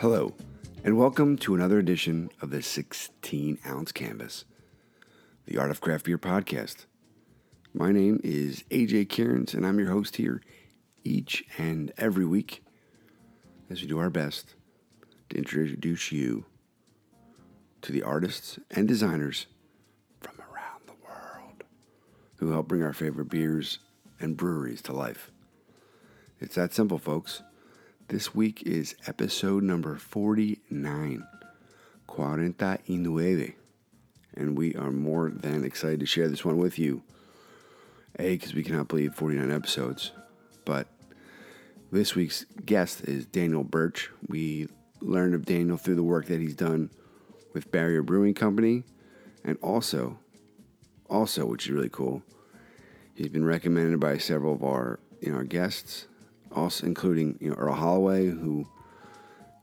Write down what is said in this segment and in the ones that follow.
Hello, and welcome to another edition of the 16 ounce canvas, the Art of Craft Beer podcast. My name is AJ Cairns, and I'm your host here each and every week as we do our best to introduce you to the artists and designers from around the world who help bring our favorite beers and breweries to life. It's that simple, folks. This week is episode number 49, Cuarenta y Nueve, and we are more than excited to share this one with you. A, because we cannot believe 49 episodes, but this week's guest is Daniel Birch. We learned of Daniel through the work that he's done with Barrier Brewing Company, and also, also, which is really cool, he's been recommended by several of our know our guests also including you know Earl Holloway, who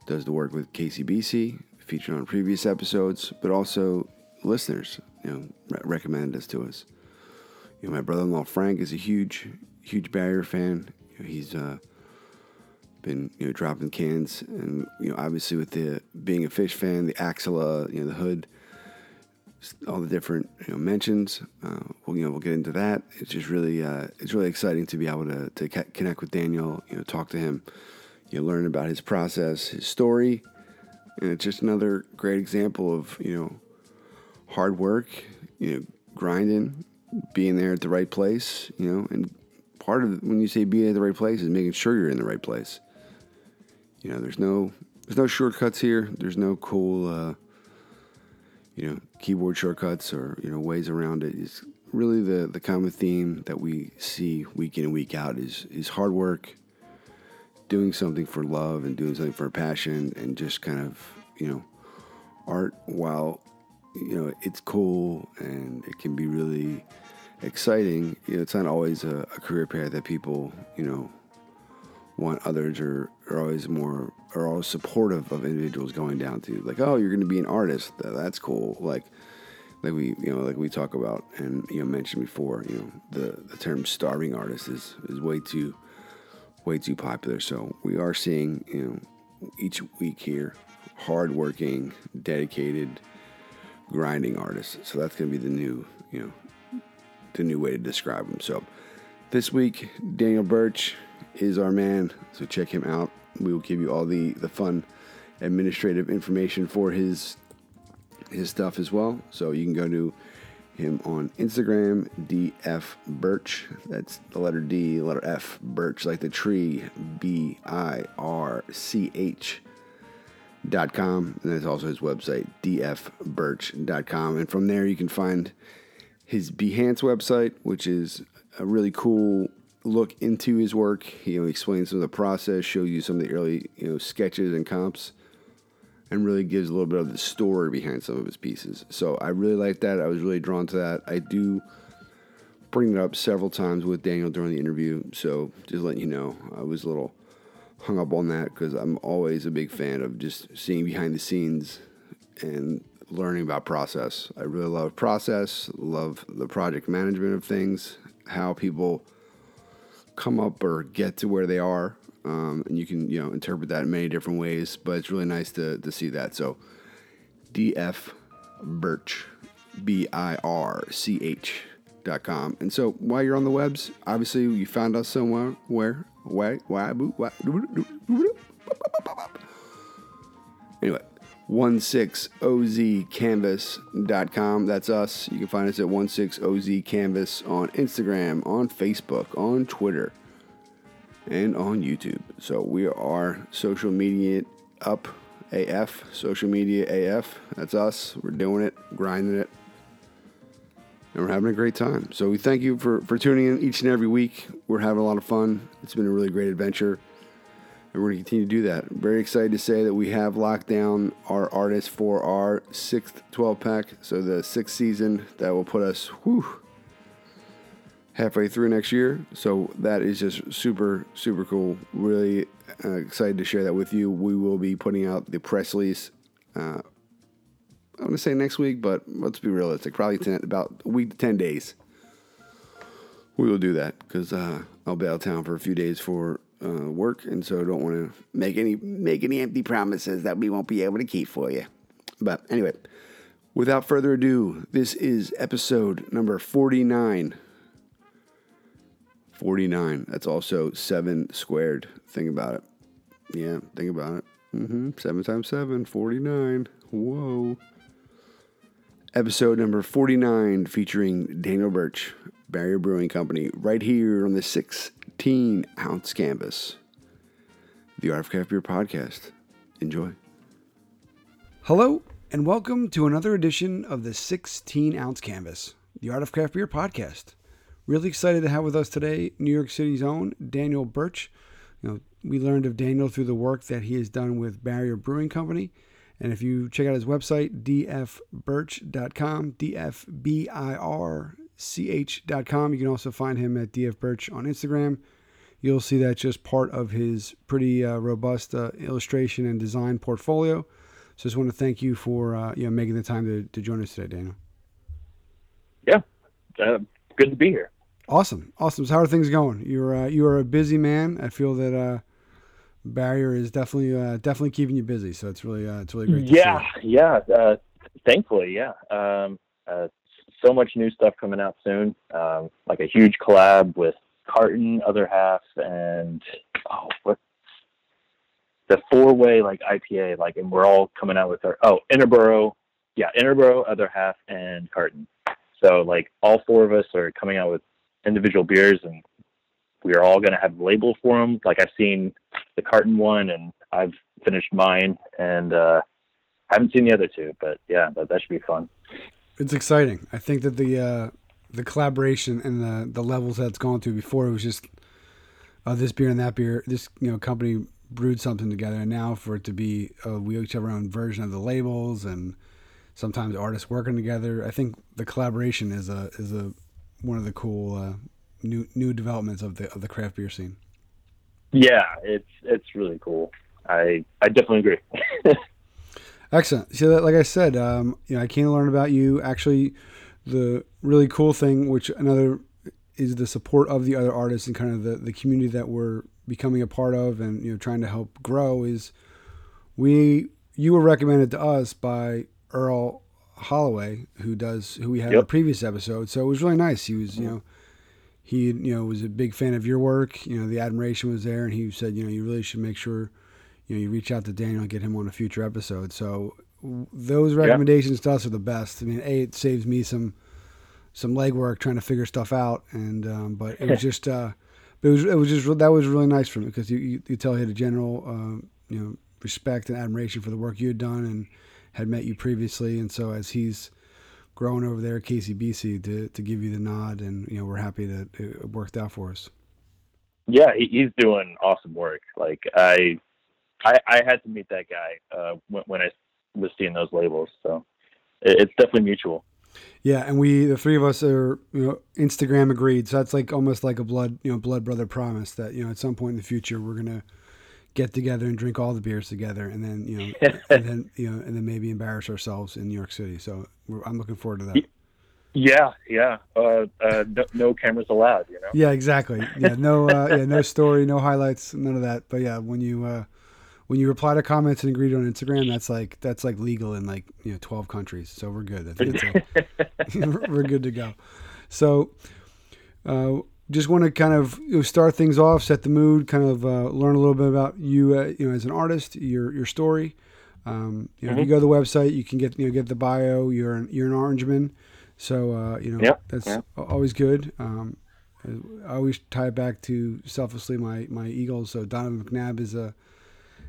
does the work with KCBC, featured on previous episodes, but also listeners, you know, re- us to us. You know, my brother-in-law Frank is a huge, huge Barrier fan. You know, he's uh, been you know dropping cans, and you know, obviously with the being a Phish fan, the Axilla, you know, the hood all the different you know, mentions. Uh, we'll, you know, we'll get into that. It's just really, uh, it's really exciting to be able to, to connect with Daniel. You know, talk to him. You know, learn about his process, his story, and it's just another great example of you know, hard work. You know, grinding, being there at the right place. You know, and part of when you say being at the right place is making sure you're in the right place. You know, there's no there's no shortcuts here. There's no cool. Uh, you know, keyboard shortcuts or you know ways around it is really the the common theme that we see week in and week out is is hard work, doing something for love and doing something for passion and just kind of you know art while you know it's cool and it can be really exciting. You know, it's not always a, a career path that people you know want others are, are always more are always supportive of individuals going down to like oh you're going to be an artist. That's cool. Like like we you know like we talk about and you know mentioned before you know the the term starving artist is is way too way too popular. So we are seeing you know each week here hardworking dedicated grinding artists. So that's going to be the new you know the new way to describe them. So this week daniel birch is our man. So check him out. We will give you all the, the fun administrative information for his his stuff as well. So you can go to him on Instagram, DF Birch. That's the letter D, letter F, Birch, like the tree, B I R C H dot com. And that's also his website, dfbirch.com. And from there you can find his Behance website, which is a really cool look into his work. He you know, explains some of the process, shows you some of the early you know sketches and comps, and really gives a little bit of the story behind some of his pieces. So I really like that. I was really drawn to that. I do bring it up several times with Daniel during the interview. So just letting you know, I was a little hung up on that because I'm always a big fan of just seeing behind the scenes and learning about process. I really love process, love the project management of things, how people come up or get to where they are. Um, and you can, you know, interpret that in many different ways, but it's really nice to, to see that. So, DF Birch, B I R C H dot com. And so while you're on the webs, obviously you found us somewhere where, why, why, anyway, 16ozcanvas.com. That's us. You can find us at 16ozcanvas on Instagram, on Facebook, on Twitter, and on YouTube. So we are social media up AF, social media AF. That's us. We're doing it, grinding it, and we're having a great time. So we thank you for, for tuning in each and every week. We're having a lot of fun. It's been a really great adventure and we're going to continue to do that. Very excited to say that we have locked down our artists for our sixth 12 pack. So the sixth season that will put us whew, halfway through next year. So that is just super, super cool. Really uh, excited to share that with you. We will be putting out the press release. Uh, I'm going to say next week, but let's be realistic. Probably 10, about a week to 10 days. We will do that because uh, I'll be out of town for a few days for uh, work, and so don't want to make any make any empty promises that we won't be able to keep for you. But anyway, without further ado, this is episode number forty nine. 49. That's also 7 squared. Think about it. Yeah, think about it. Mm-hmm. 7 times 7, 49. Whoa. Episode number 49 featuring Daniel Birch, Barrier Brewing Company, right here on the 16 ounce canvas. The Art of Craft Beer Podcast. Enjoy. Hello, and welcome to another edition of the 16 ounce canvas, the Art of Craft Beer Podcast. Really excited to have with us today New York City's own Daniel Birch. You know, we learned of Daniel through the work that he has done with Barrier Brewing Company. And if you check out his website, dfbirch.com, dfbirch.com, you can also find him at dfbirch on Instagram. You'll see that's just part of his pretty uh, robust uh, illustration and design portfolio. So just want to thank you for uh, you know making the time to, to join us today, Daniel. Yeah, uh, good to be here. Awesome, awesome. So how are things going? You're uh, you are a busy man. I feel that uh, Barrier is definitely uh, definitely keeping you busy. So it's really uh, it's really great. yeah, yeah. Uh, thankfully, yeah. Um, uh, so much new stuff coming out soon. Um, like a huge collab with Carton, other half, and oh, what the four way like IPA. Like, and we're all coming out with our oh Interboro, yeah, Interboro, other half, and Carton. So like all four of us are coming out with individual beers, and we are all going to have labels for them. Like I've seen the carton one, and I've finished mine, and uh, haven't seen the other two. But yeah, that, that should be fun. It's exciting. I think that the uh, the collaboration and the the levels that it's gone to before it was just uh, this beer and that beer. This you know company brewed something together, and now for it to be uh, we each have our own version of the labels and sometimes artists working together. I think the collaboration is a is a one of the cool uh, new new developments of the of the craft beer scene. Yeah, it's it's really cool. I I definitely agree. Excellent. So, like I said, um, you know, I came to learn about you. Actually, the really cool thing, which another is the support of the other artists and kind of the, the community that we're becoming a part of and you know trying to help grow is we you were recommended to us by Earl Holloway, who does who we had yep. in the previous episode. So it was really nice. He was, you know, he you know was a big fan of your work. You know, the admiration was there, and he said, you know, you really should make sure, you know, you reach out to Daniel and get him on a future episode. So those recommendations to us are the best. I mean, a it saves me some some legwork trying to figure stuff out, and um, but it was just. Uh, it was it was just that was really nice for me because you, you, you tell he had a general uh, you know respect and admiration for the work you had done and had met you previously, and so as he's grown over there at KCBC to to give you the nod, and you know we're happy that it worked out for us. Yeah, he's doing awesome work. Like I, I, I had to meet that guy uh, when, when I was seeing those labels, so it, it's definitely mutual. Yeah, and we the three of us are you know Instagram agreed, so that's like almost like a blood you know blood brother promise that you know at some point in the future we're gonna get together and drink all the beers together, and then you know, and then you know, and then maybe embarrass ourselves in New York City. So I'm looking forward to that. Yeah, yeah. Uh, uh, no, no, cameras allowed. You know. Yeah, exactly. Yeah, no, uh, yeah, no story, no highlights, none of that. But yeah, when you uh, when you reply to comments and agree to on Instagram, that's like that's like legal in like you know 12 countries. So we're good. It's we're good to go. So. Uh, just want to kind of you know, start things off, set the mood, kind of uh, learn a little bit about you, uh, you know, as an artist, your your story. Um, you know, mm-hmm. if you go to the website, you can get you know get the bio. You're an, you're an Orangeman, so uh, you know yep. that's yep. always good. Um, I always tie it back to selflessly my my Eagles. So Donovan McNabb is a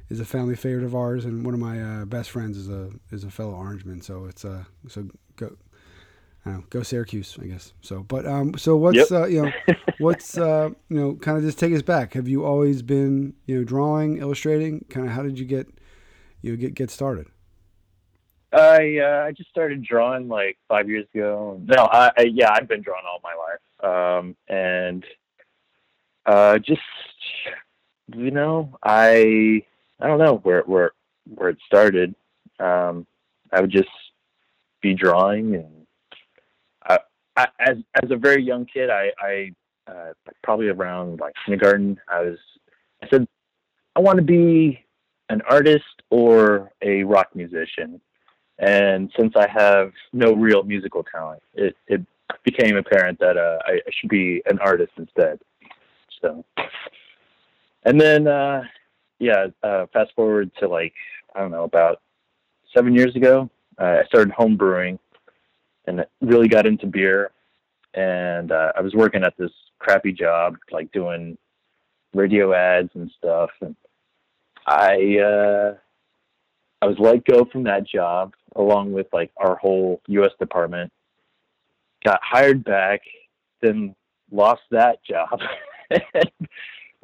is a family favorite of ours, and one of my uh, best friends is a is a fellow Orangeman. So it's uh so go know, go Syracuse, I guess. So, but um, so what's yep. uh, you know, what's uh, you know, kind of just take us back. Have you always been you know drawing, illustrating? Kind of how did you get you know get get started? I uh, I just started drawing like five years ago. No, I, I yeah, I've been drawing all my life, um, and uh, just you know, I I don't know where where where it started. Um, I would just be drawing and I, as as a very young kid, I, I uh, probably around like kindergarten, I was I said, I want to be an artist or a rock musician. And since I have no real musical talent, it, it became apparent that uh, I, I should be an artist instead. So, and then, uh, yeah, uh, fast forward to like, I don't know, about seven years ago, uh, I started home brewing and really got into beer. And uh, I was working at this crappy job, like doing radio ads and stuff. And I, uh, I was let go from that job along with like our whole U.S. department. Got hired back, then lost that job.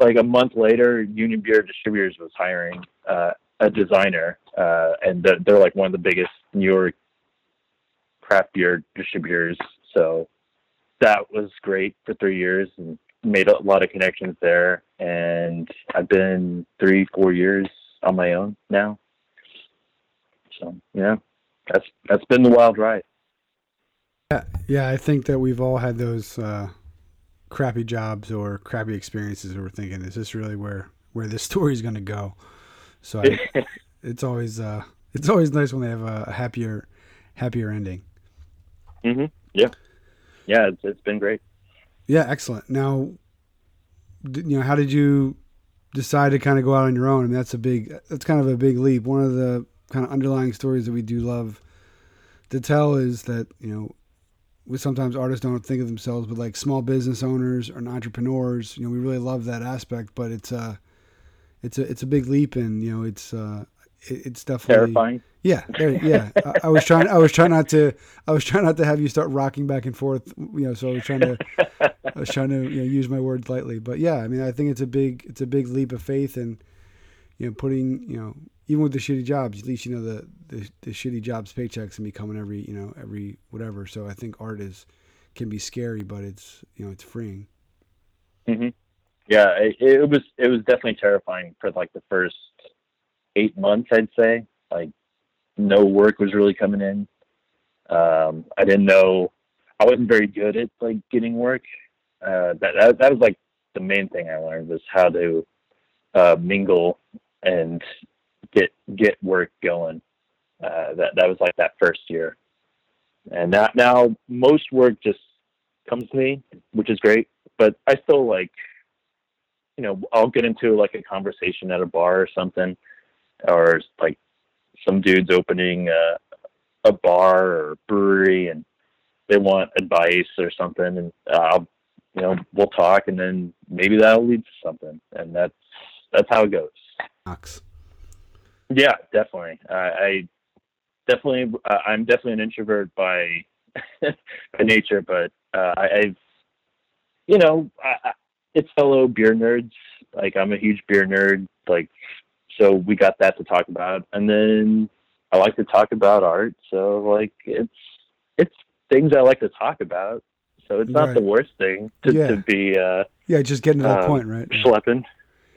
like a month later, Union Beer Distributors was hiring uh, a designer, uh, and they're, they're, like one of the biggest New York craft beer distributors. So that was great for three years and made a lot of connections there. And I've been three, four years on my own now. So yeah, that's that's been the wild ride. Yeah, yeah. I think that we've all had those uh, crappy jobs or crappy experiences we're thinking, is this really where where this story is going to go? So I, it's always uh, it's always nice when they have a happier happier ending. Mm-hmm. Yeah, yeah. It's it's been great. Yeah, excellent. Now, you know, how did you decide to kind of go out on your own? I mean, that's a big that's kind of a big leap. One of the kind of underlying stories that we do love to tell is that you know sometimes artists don't think of themselves but like small business owners or entrepreneurs you know we really love that aspect but it's a uh, it's a it's a big leap and you know it's uh it, it's definitely terrifying. Yeah there, yeah. I, I, was trying i was trying not to i was trying not to have you start rocking back and forth you know so i was trying to i was trying to you know use my words lightly. But yeah i mean i think it's a big it's a big leap of faith and you know putting you know even with the shitty jobs, at least you know the, the, the shitty jobs paychecks can be coming every you know every whatever. So I think art is can be scary, but it's you know it's freeing. Mm-hmm. Yeah, it, it was it was definitely terrifying for like the first eight months. I'd say like no work was really coming in. Um, I didn't know I wasn't very good at like getting work. Uh, that, that that was like the main thing I learned was how to uh, mingle and get get work going. Uh, that that was like that first year, and now now most work just comes to me, which is great. But I still like, you know, I'll get into like a conversation at a bar or something, or like some dudes opening a, a bar or brewery and they want advice or something, and I'll, you know, we'll talk, and then maybe that'll lead to something, and that's that's how it goes. Yeah, definitely. Uh, I definitely, uh, I'm definitely an introvert by by nature, but uh, I, I've, you know, I, I, it's fellow beer nerds. Like I'm a huge beer nerd. Like, so we got that to talk about, and then I like to talk about art. So like, it's it's things I like to talk about. So it's not right. the worst thing to, yeah. to be. Uh, yeah, just getting to that um, point, right? Schlepping.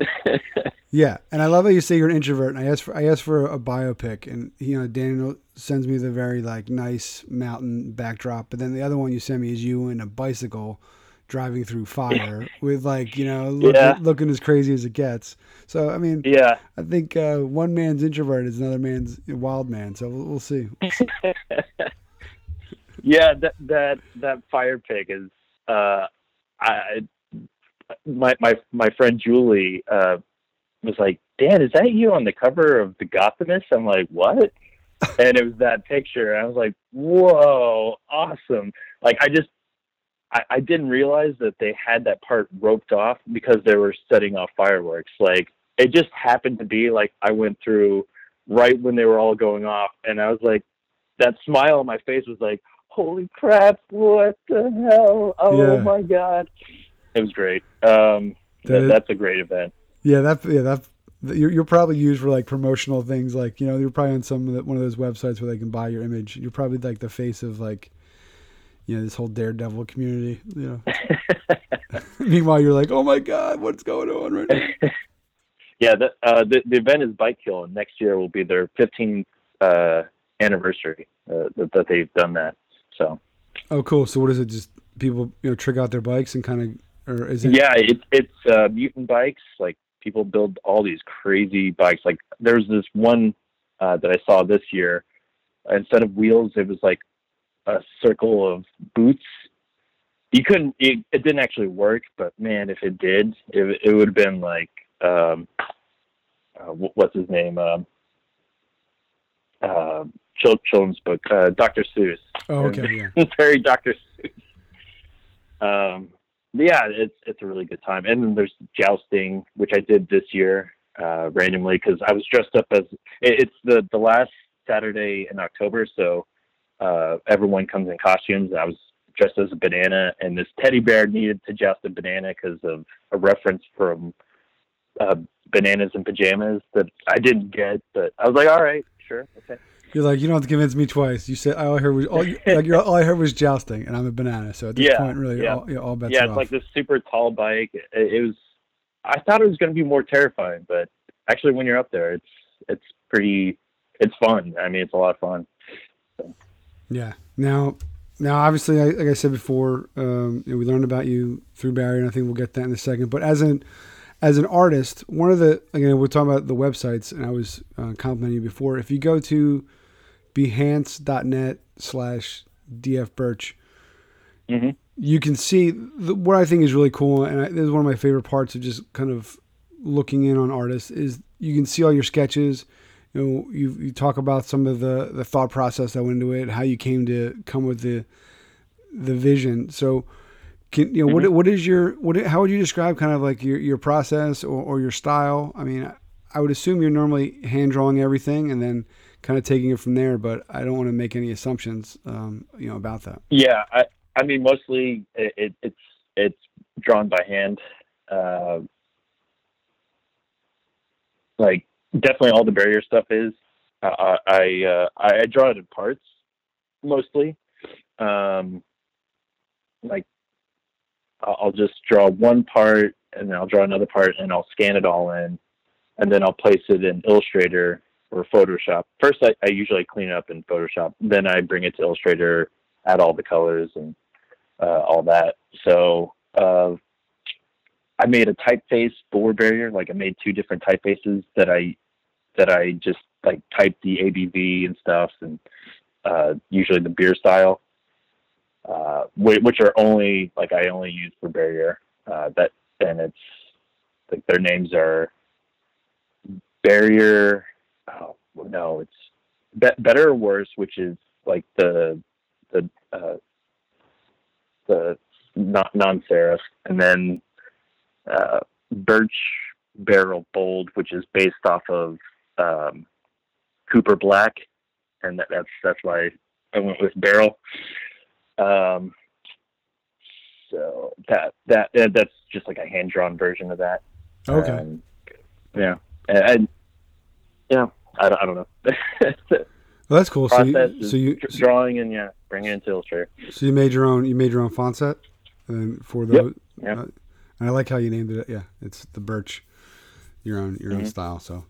yeah, and I love how you say you're an introvert. And I asked for I asked for a biopic, and you know Daniel sends me the very like nice mountain backdrop, but then the other one you send me is you in a bicycle driving through fire with like you know look, yeah. looking as crazy as it gets. So I mean, yeah, I think uh, one man's introvert is another man's wild man. So we'll, we'll see. yeah, that that that fire pick is. Uh, I my my my friend Julie uh, was like, "Dan, is that you on the cover of the Gothamist?" I'm like, "What?" and it was that picture. And I was like, "Whoa, awesome!" Like I just I, I didn't realize that they had that part roped off because they were setting off fireworks. Like it just happened to be like I went through right when they were all going off, and I was like, that smile on my face was like, "Holy crap! What the hell? Oh yeah. my god!" It was great. Um, that, that's a great event. Yeah, that yeah that you're, you're probably used for like promotional things. Like you know, you're probably on some of the, one of those websites where they can buy your image. You're probably like the face of like you know this whole daredevil community. You know. Meanwhile, you're like, oh my god, what's going on right now? yeah, the, uh, the the event is Bike Kill, and next year will be their 15th uh, anniversary uh, that, that they've done that. So. Oh, cool. So what is it? Just people, you know, trick out their bikes and kind of or is it? Yeah, it's it's uh, mutant bikes, like people build all these crazy bikes. Like there's this one uh, that I saw this year. Instead of wheels, it was like a circle of boots. You couldn't. It, it didn't actually work, but man, if it did, it it would have been like um, uh, what's his name? Um, uh, children's book, uh, Dr. Seuss. Oh, okay, yeah. very Dr. Seuss. Um, yeah, it's it's a really good time. And then there's jousting, which I did this year uh, randomly because I was dressed up as it, it's the the last Saturday in October, so uh, everyone comes in costumes. I was dressed as a banana, and this teddy bear needed to joust a banana because of a reference from uh, bananas and pajamas that I didn't get, but I was like, all right, sure, okay. You're like, you don't have to convince me twice. You said all I heard was all, like, all I heard was jousting, and I'm a banana. So at this yeah, point, really, yeah. all, yeah, all bets yeah, are it's like this super tall bike. It, it was. I thought it was going to be more terrifying, but actually, when you're up there, it's it's pretty. It's fun. I mean, it's a lot of fun. So. Yeah. Now, now, obviously, like I said before, um, you know, we learned about you through Barry, and I think we'll get that in a second. But as an as an artist, one of the again, we're talking about the websites, and I was uh, complimenting you before. If you go to behance.net slash dfbirch, mm-hmm. you can see the, what I think is really cool, and I, this is one of my favorite parts of just kind of looking in on artists is you can see all your sketches. You know, you you talk about some of the the thought process that went into it, how you came to come with the the vision. So, can you know mm-hmm. what what is your what how would you describe kind of like your your process or, or your style? I mean, I would assume you're normally hand drawing everything and then kind of taking it from there, but I don't want to make any assumptions, um, you know, about that. Yeah, I, I mean, mostly it, it, it's it's drawn by hand. Uh, like definitely all the barrier stuff is. Uh, I uh, I draw it in parts mostly. Um, like I'll just draw one part and then I'll draw another part and I'll scan it all in, and then I'll place it in Illustrator or Photoshop. First, I, I usually clean up in Photoshop. Then I bring it to Illustrator, add all the colors and uh, all that. So uh, I made a typeface board barrier. Like I made two different typefaces that I that I just like typed the ABV and stuff, and uh, usually the beer style, uh, which are only like I only use for barrier. Uh, that and it's like their names are barrier oh no, it's be- better or worse, which is like the the uh, the non serif, and then uh, birch barrel bold, which is based off of um, Cooper Black, and that, that's that's why I went with barrel. Um, so that that that's just like a hand drawn version of that. Okay. Um, yeah, and, and yeah, I don't, I don't know. well, that's cool. So you, so you drawing and yeah, bring it into Illustrator. So you made your own. You made your own font set, and for those. Yep. Uh, and I like how you named it. Yeah, it's the Birch, your own your mm-hmm. own style. So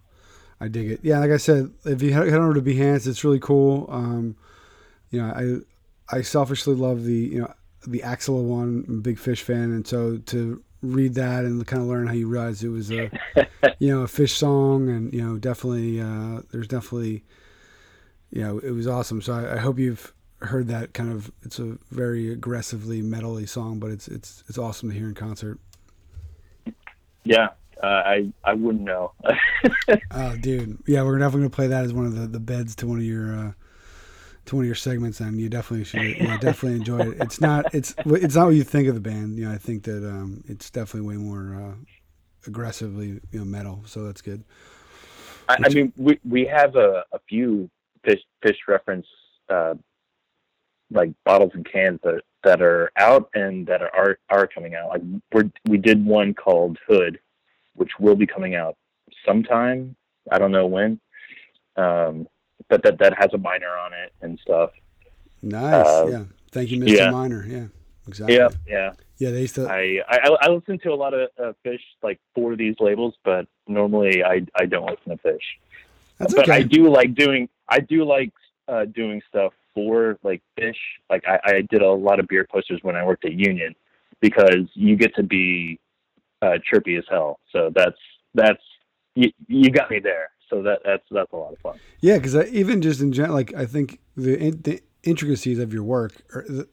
I dig it. Yeah, like I said, if you head over to Behance, it's really cool. Um, you know, I I selfishly love the you know the Axilla one. I'm a big Phish fan, and so to read that and kind of learn how you realize it was a you know a Phish song and you know definitely uh, there's definitely you know it was awesome. So I, I, hope you've heard that kind of it's a very aggressively metally song but it's it's it's awesome to hear in concert. Yeah uh, I I wouldn't know. Oh dude. Yeah we're definitely gonna play that as one of the the beds to one of your uh, to one of your segments, and you definitely should. Yeah, definitely enjoy it. It's not. It's it's not what you think of the band. You know, I think that um, it's definitely way more uh, aggressively you know metal. So that's good. I, I mean, we we have a, a few fish Phish reference uh, like bottles and cans that that are out and that are are coming out. Like we we did one called Hood, which will be coming out sometime. I don't know when. Um, but that that has a miner on it and stuff. Nice. Uh, yeah. Thank you, Mr. Yeah. Miner. Yeah. Exactly. Yeah. Yeah. Yeah. They used to. I I, I listen to a lot of uh, Phish like for these labels, but normally I I don't listen to Phish. That's but okay. I do like doing I do like uh, doing stuff for like Fish. Like I, I did a lot of beer posters when I worked at Union because you get to be uh, chirpy as hell. So that's that's you, you got me there. So that that's that's a lot of fun. Yeah, because even just in general, like I think the the intricacies of your work,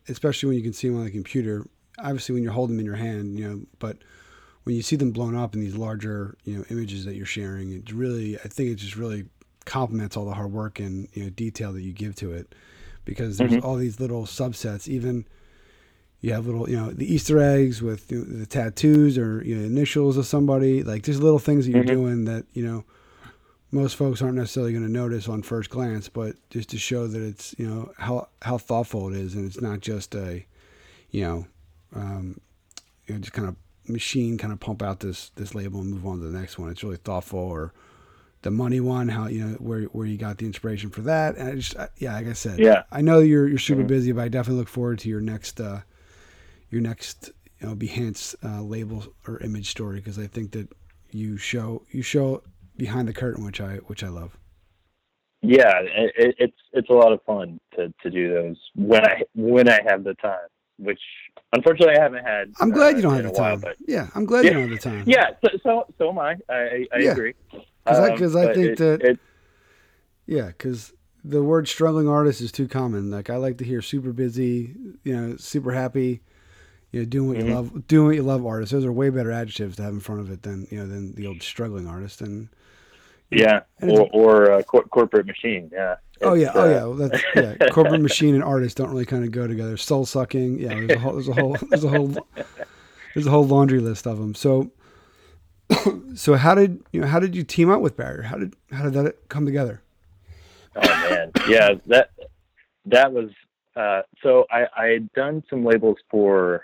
especially when you can see them on the computer. Obviously, when you're holding them in your hand, you know, but when you see them blown up in these larger, you know, images that you're sharing, it really, I think it just really complements all the hard work and you know detail that you give to it, because there's mm-hmm. all these little subsets. Even you have little, you know, the Easter eggs with you know, the tattoos or you know initials of somebody. Like there's little things that you're mm-hmm. doing that you know most folks aren't necessarily going to notice on first glance, but just to show that it's you know how how thoughtful it is, and it's not just a you know, um, you know just kind of machine kind of pump out this this label and move on to the next one. It's really thoughtful. Or the money one, how you know where where you got the inspiration for that, and I just yeah, like I said, yeah, I know you're you're super mm-hmm. busy, but I definitely look forward to your next uh, your next you know Behance uh, label or image story because I think that you show you show behind the curtain, which I which I love. Yeah, it, it's it's a lot of fun to, to do those when I when I have the time, which unfortunately I haven't had. I'm glad uh, you don't have the time. While, yeah, I'm glad yeah. you don't have the time. Yeah, so so, so am I. I, I yeah. agree. Because um, I, I think it, that. It, yeah, because the word struggling artist is too common. Like I like to hear super busy, you know, super happy you know, doing what mm-hmm. you love, doing what you love artists. Those are way better adjectives to have in front of it than you know than the old struggling artist. And yeah, or or uh, cor- corporate machine. Yeah. Oh yeah, oh yeah. Well, that's yeah. corporate machine and artist don't really kind of go together. Soul sucking. Yeah, there's a whole, there's a whole, there's a whole, there's a whole laundry list of them. So, so how did you know? How did you team up with Barrier? How did how did that come together? Oh man, yeah that that was uh, so I I had done some labels for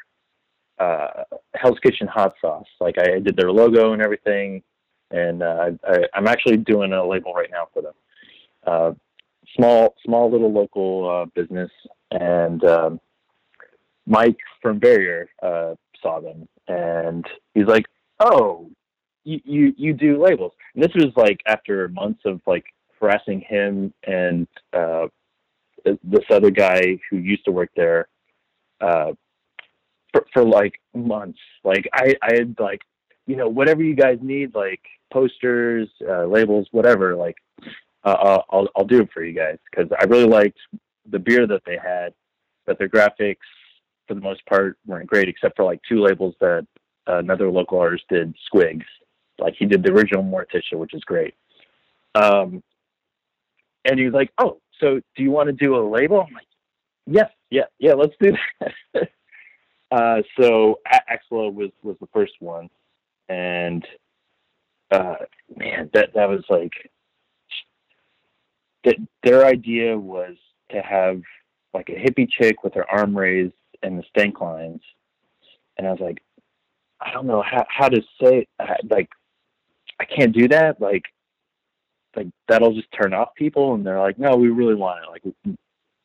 uh, Hell's Kitchen hot sauce. Like I did their logo and everything, and uh, I, am actually doing a label right now for them. Uh, small, small little local uh, business, and um, Mike from Barrier uh, saw them, and he's like, "Oh, you, you you do labels?" And this was like after months of like harassing him and uh, this other guy who used to work there. Uh, for, for like months. Like I, I had like, you know, whatever you guys need, like posters, uh, labels, whatever, like, uh, I'll, I'll do it for you guys. Cause I really liked the beer that they had, but their graphics for the most part weren't great, except for like two labels that another local artist did Squigs. Like he did the original Morticia, which is great. Um, and he was like, "Oh, so do you want to do a label?" I'm like, "Yes, yeah, yeah, let's do that." Uh, so Axilla was was the first one, and uh, man, that that was like that. Their idea was to have like a hippie chick with her arm raised and the stank lines, and I was like, I don't know how how to say like I can't do that like like that'll just turn off people and they're like no we really want it like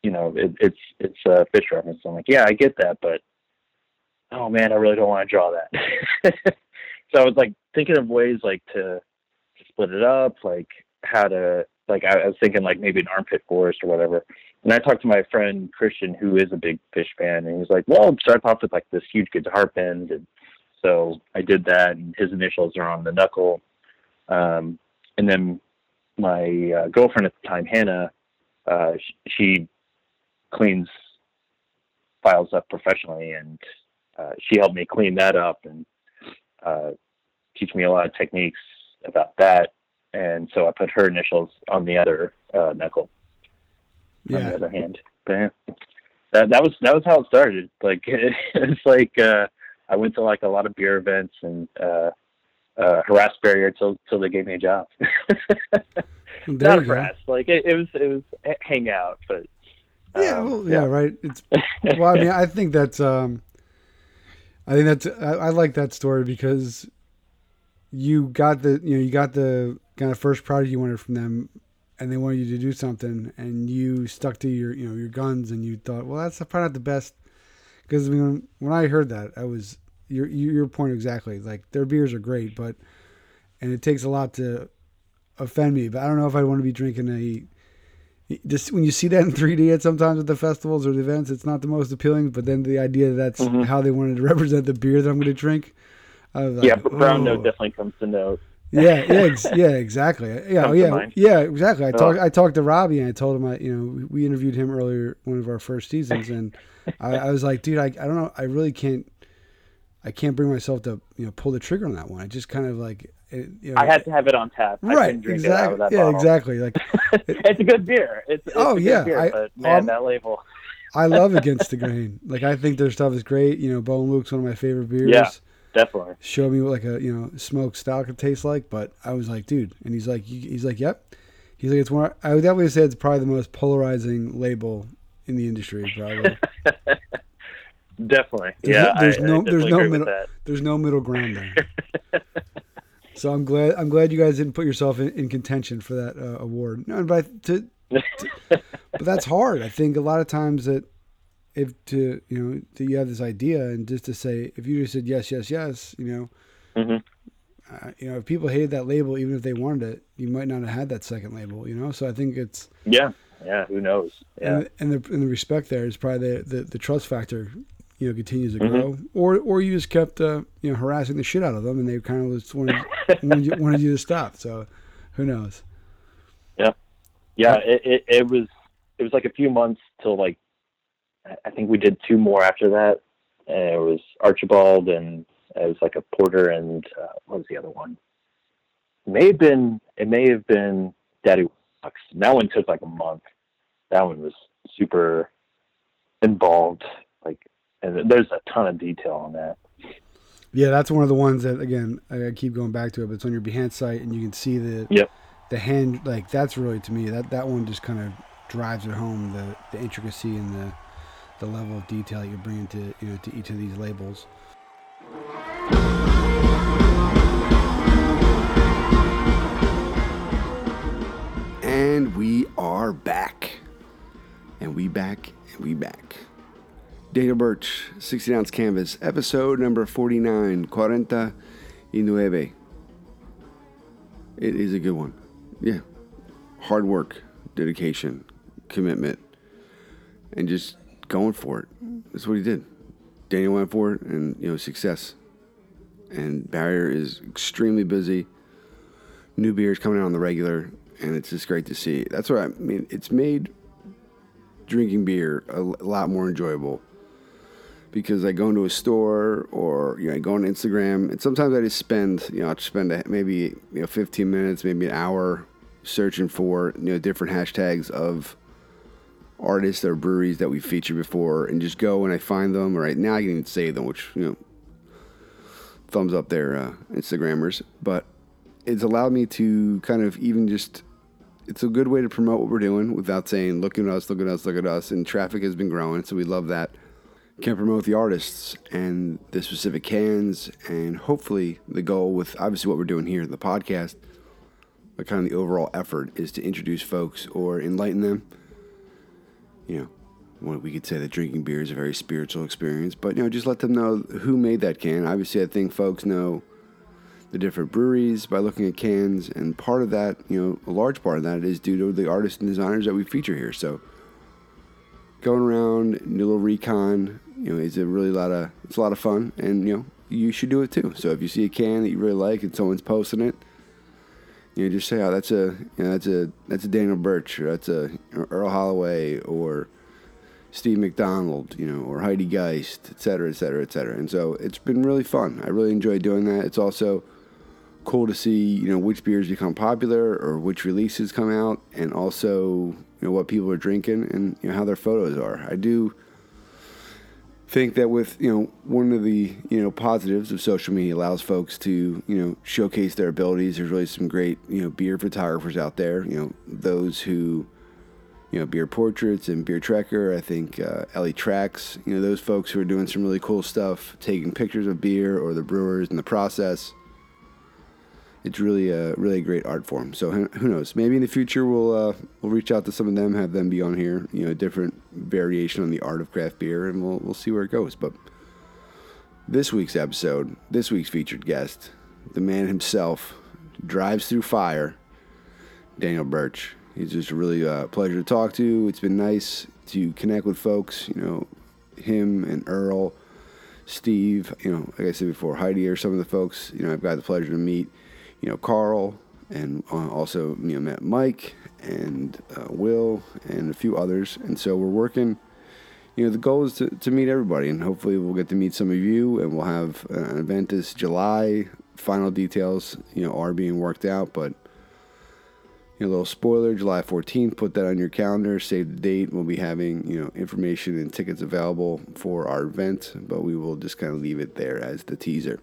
you know it, it's it's a Phish reference I'm like yeah I get that but oh man, I really don't want to draw that. so I was like thinking of ways like to, split it up, like how to like I, I was thinking like maybe an armpit forest or whatever. And I talked to my friend Christian, who is a big Phish fan, and he's like, "Well, start off with like this huge guitar bend." And so I did that, and his initials are on the knuckle. Um, and then my uh, girlfriend at the time, Hannah, uh, she, she cleans files up professionally, and uh, she helped me clean that up and uh, teach me a lot of techniques about that. And so I put her initials on the other uh, knuckle. Yeah. On the other hand, but yeah, that that was that was how it started. Like it, it's like uh, I went to like a lot of beer events and uh, uh, harassed barrier till till they gave me a job. Not harassed, like it, it was it was hang out, but yeah, um, well, yeah, yeah, right. It's well, I mean, I think that's um, I think that's I, I, like that story because you got the you know you got the kind of first product you wanted from them, and they wanted you to do something, and you stuck to your you know your guns, and you thought, well, that's probably not the best. Because when when I heard that, I was your your point exactly. Like their beers are great, but and it takes a lot to offend me. But I don't know if I want to be drinking a just when you see that in 3D at sometimes at the festivals or the events, it's not the most appealing. But then the idea that that's mm-hmm. how they wanted to represent the beer that I'm going to drink. Like, yeah, brown oh. note definitely comes to note. yeah, yeah, ex- yeah, exactly. Yeah, Comes yeah, yeah, exactly. I Oh. talked, I talked to Robbie, and I told him, I, you know, we interviewed him earlier, one of our first seasons, and I, I was like, dude, I, I don't know, I really can't, I can't bring myself to, you know, pull the trigger on that one. I just kind of like, it, you know, I had to have it on tap. Right, couldn't drink it out exactly, of that yeah, bottle. exactly. Like, it's a good beer. It's, it's Oh, a good yeah, beer, I- but man, um, that label. I love Against the Grain. Like, I think their stuff is great. You know, Bo & Luke's one of my favorite beers. Yeah. Definitely. show me what like a you know smoked style could taste like. But I was like, dude, and he's like, he's like, yep. He's like, it's one. I would definitely say it's probably the most polarizing label in the industry. Probably. Definitely. There's yeah. no- there's I, no- I there's no middle- There's no middle ground there. so I'm glad. I'm glad you guys didn't put yourself in, in contention for that uh, award. No, but to, to, but that's hard. I think a lot of times that if to you know that you have this idea and just to say if you just said yes, yes, yes, you know. Mhm. uh, you know, if people hated that label, even if they wanted it, you might not have had that second label. You know, so I think it's Yeah. Yeah. Who knows? Yeah. and, and the and the respect there is probably the, the, the trust factor. You know, continues to Mhm. grow, or or you just kept uh, you know harassing the shit out of them, and they kind of just wanted wanted, you, wanted you to stop. So, who knows? Yeah. Yeah. It, it it was it was like a few months till like I- think we did two more after that. It was Archibald and it was like a porter and uh, what was the other one? It may have been it may have been Daddy Wax. That one took like a month. That one was super involved. Like and there's a ton of detail on that. Yeah, that's one of the ones that again I keep going back to it, but it's on your Behance site, and you can see the Yep. the hand like that's really to me that that one just kind of drives it home the the intricacy and the the level of detail you're bringing to you know to each of these labels. And we are back. And we back, and we back. Daniel Birch, 16 ounce canvas, episode number 49, Cuarenta y Nueve. It is a good one. Yeah. Hard work, dedication, commitment, and just going for it. That's what he did. Daniel went for it, and, you know, success. And Barrier is extremely busy new beers coming out on the regular, and it's just great to see. That's what I mean. It's made drinking beer a lot more enjoyable because I go into a store or you know I go on Instagram, and sometimes I just spend you know I spend maybe you know 15 minutes, maybe an hour searching for you know different hashtags of artists or breweries that we featured before, and just go and I find them. Right now, I can even save them, which you know thumbs up there, uh, Instagrammers, but it's allowed me to kind of even just it's a good way to promote what we're doing without saying look at us look at us look at us. And traffic has been growing so we love that. Can promote the artists and the specific cans and hopefully the goal with obviously what we're doing here in the podcast but kind of the overall effort is to introduce folks or enlighten them you know what we could say that drinking beer is a very spiritual experience but you know just let them know who made that can obviously i think folks know the different breweries by looking at cans, and part of that, you know, a large part of that is due to the artists and designers that we feature here. So going around, do a little recon, you know, is a really lot of it's a lot of fun, and you know, you should do it too. So if you see a can that you really like and someone's posting it, you know, just say, "Oh, that's a you know, that's a that's a Daniel Birch, or that's a Earl Holloway, or." Steve McDonald, you know, or Heidi Geist, et cetera, et cetera, et cetera. And so it's been really fun. I really enjoy doing that. It's also cool to see, you know, which beers become popular or which releases come out and also, you know, what people are drinking and, you know, how their photos are. I do think that with, you know, one of the, you know, positives of social media allows folks to, you know, showcase their abilities. There's really some great, you know, beer photographers out there, you know, those who, you know, Beer Portraits and Beer tracker. I think uh, Ellie Tracks, you know, those folks who are doing some really cool stuff, taking pictures of beer or the brewers in the process. It's really a really a great art form. So who knows? Maybe in the future we'll uh, we'll reach out to some of them, have them be on here. You know, a different variation on the art of craft beer, and we'll we'll see where it goes. But this week's episode, this week's featured guest, the man himself, drives through fire. Daniel Birch. He's just a really uh, pleasure to talk to. It's been nice to connect with folks. You know, him and Earl, Steve. You know, like I said before, Heidi are some of the folks. You know, I've got the pleasure to meet. You know, Carl, and uh, also you know met Mike and uh, Will and a few others. And so we're working. You know, the goal is to, to meet everybody, and hopefully we'll get to meet some of you, and we'll have an event this July. Final details, you know, are being worked out, but you know, a little spoiler, July 14th, put that on your calendar, save the date. We'll be having, you know, information and tickets available for our event, but we will just kind of leave it there as the teaser.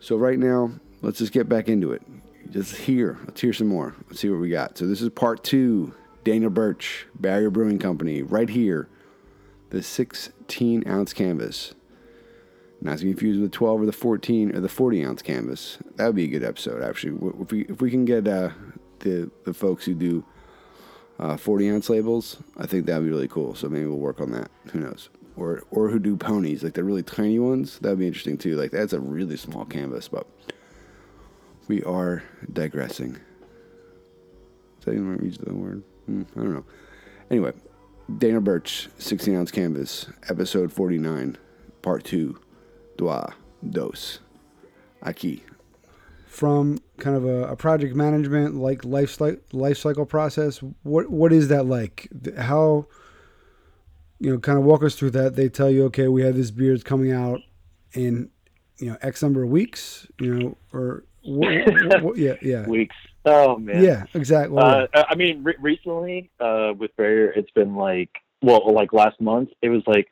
So right now, let's just get back into it. Just hear, let's hear some more. Let's see what we got. So this is part two, Daniel Birch, Barrier Brewing Company, right here, the 16 ounce canvas. Not to be confused with the 12 or the 14 or the 40 ounce canvas. That would be a good episode, actually. If we if we can get uh, the the folks who do uh, 40 ounce labels, I think that'd be really cool. So maybe we'll work on that. Who knows? Or or who do ponies, like the really tiny ones. That'd be interesting too. Like that's a really small canvas, but we are digressing. Is that even use the word? Hmm, I don't know. Anyway, Dana Birch, 16 ounce canvas, episode 49, part two, Dua, Dos, Aquí, from kind of a, a project management like life life cycle process what what is that like how you know kind of walk us through that they tell you okay we have this beard coming out in you know x number of weeks you know or what, what, what, yeah yeah weeks oh man yeah exactly uh, i mean re- recently uh with barrier it's been like well like last month it was like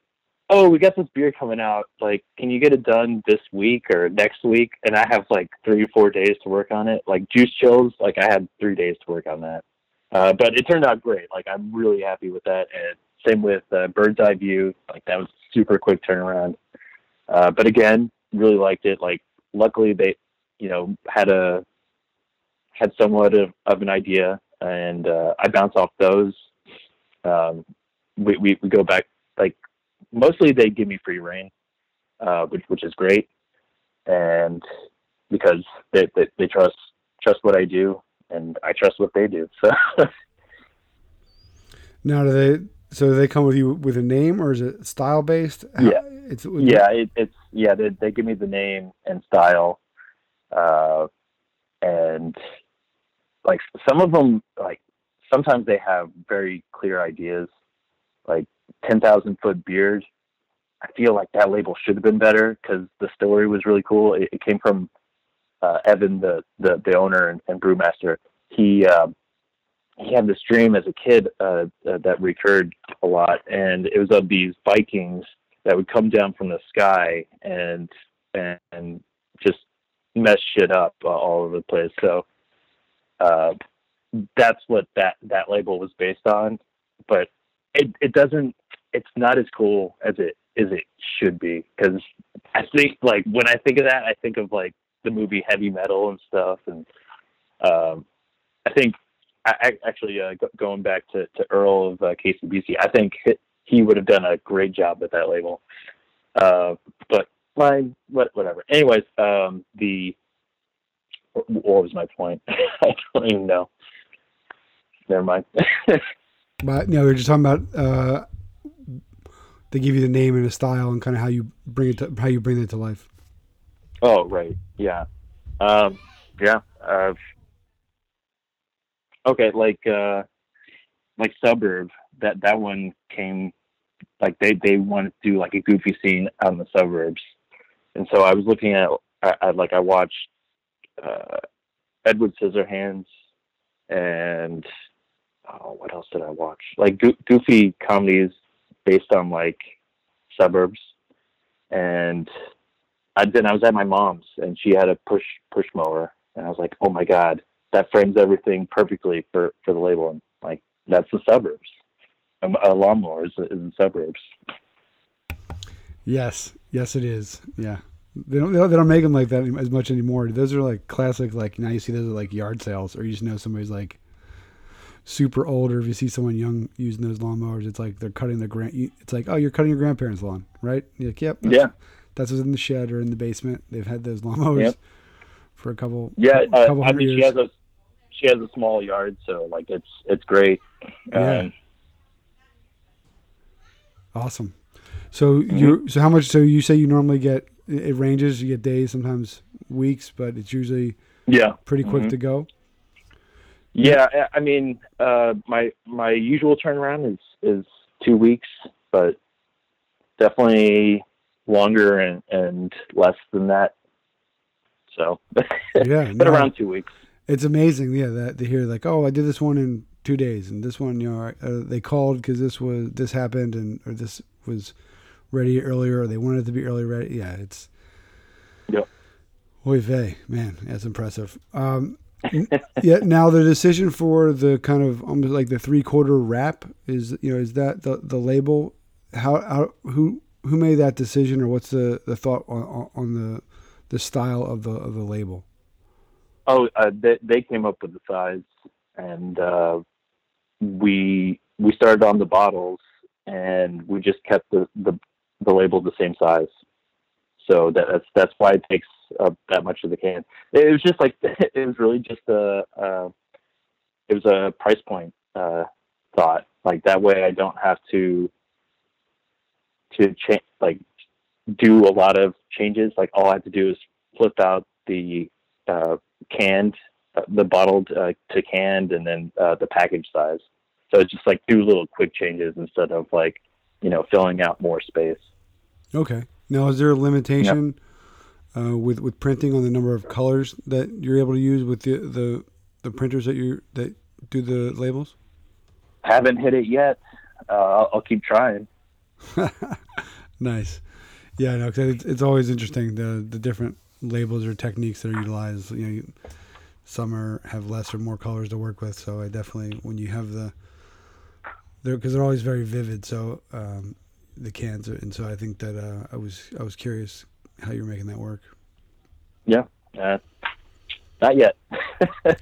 oh, we got this beer coming out. Like, can you get it done this week or next week? And I have like three or four days to work on it. Like juice chills, like I had three days to work on that. Uh, but it turned out great. Like I'm really happy with that. And same with uh, Bird's Eye View. Like that was super quick turnaround. Uh, but again, really liked it. Like luckily they, you know, had a had somewhat of, of an idea, and uh, I bounce off those. Um, we, we we go back like mostly they give me free reign, uh, which which is great, and because they, they, they trust trust what I do and I trust what they do. So now do they so do they come with you with a name or is it style based? Yeah, it's yeah, it, it's yeah. They they give me the name and style, uh, and like some of them like sometimes they have very clear ideas. Like ten thousand foot beard. I feel like that label should have been better because the story was really cool. It, it came from uh, Evan, the, the the owner and, and brewmaster. He uh, he had this dream as a kid uh, uh, that recurred a lot, and it was of these Vikings that would come down from the sky and, and just mess shit up uh, all over the place. So uh, that's what that that label was based on. But it it doesn't it's not as cool as it as it should be because I think like when I think of that I think of like the movie Heavy Metal and stuff and um, I think I, actually uh, go, going back to, to Earl of uh, KCBC I think he would have done a great job with that label uh, but fine what, whatever. Anyways um, the what was my point? I don't even know. Never mind. But you know, we are just talking about uh, they give you the name and the style and kind of how you bring it to how you bring it to life. Oh right, yeah, um, yeah. Uh, okay, like uh, like suburb that that one came like they they wanted to do like a goofy scene out in the suburbs, and so I was looking at, like I watched uh, Edward Scissorhands and oh, what else did I watch? Like go- goofy comedies based on like suburbs, and I then I was at my mom's and she had a push push mower, and I was like, oh my god, that frames everything perfectly for for the label, and like that's the suburbs. A, a lawnmower is, is the suburbs. Yes, yes, it is. Yeah. They don't, they don't make them like that as much anymore. Those are like classic. Like now you see those are like yard sales, or you just know somebody's like super old or if you see someone young using those lawnmowers, it's like they're cutting their grand. It's like, oh, you're cutting your grandparents' lawn, right? You're like, yep, that's, yeah. That's what's in the shed or in the basement. They've had those lawnmowers yep. for a couple. Yeah, uh, couple I mean, years. she has a she has a small yard, so like it's it's great. Yeah. Um, awesome. So mm-hmm. you so how much? So you say you normally get it, ranges. You get days, sometimes weeks, but it's usually Yeah. pretty quick Mhm. to go. Yeah, I- I mean, uh, my my usual turnaround is is two weeks, but definitely longer and and less than that. So, Yeah, but no. around two weeks. It's amazing, yeah, that to hear like, oh, I did this one in two days, and this one, you know, uh, they called because this was this happened, and or this was ready earlier, or they wanted it to be early ready. Yeah, it's. Yep. Oy vey, man, that's impressive. Um, yeah. Now the decision for the kind of almost like the three quarter wrap is, you know, is that the the label? How, how who who made that decision, or what's the the thought on, on- on the the style of the of the label? Oh, uh, they they came up with the size, and uh, we we started on the bottles, and we just kept the the, the label the same size. So that, that's that's why it takes up that much of the can. It was just like it was really just a uh, it was a price point uh, thought. Like that way, I don't have to to change like do a lot of changes. Like all I have to do is flip out the uh, canned, uh, the bottled uh, to canned, and then uh, the package size. So it's just like do little quick changes instead of like, you know, filling out more space. Okay. Now, is there a limitation uh, with with printing on the number of colors that you're able to use with the the, the printers that you that do the labels? Haven't hit it yet. Uh, I'll, I'll keep trying. nice. Yeah, no, 'cause it's, it's always interesting the the different labels or techniques that are utilized. You know, you, some are have less or more colors to work with. So I definitely when you have the they're because they're always very vivid. So um, the cans, are, and so I think that uh, I was I was curious how you were making that work. Yeah, uh, not yet.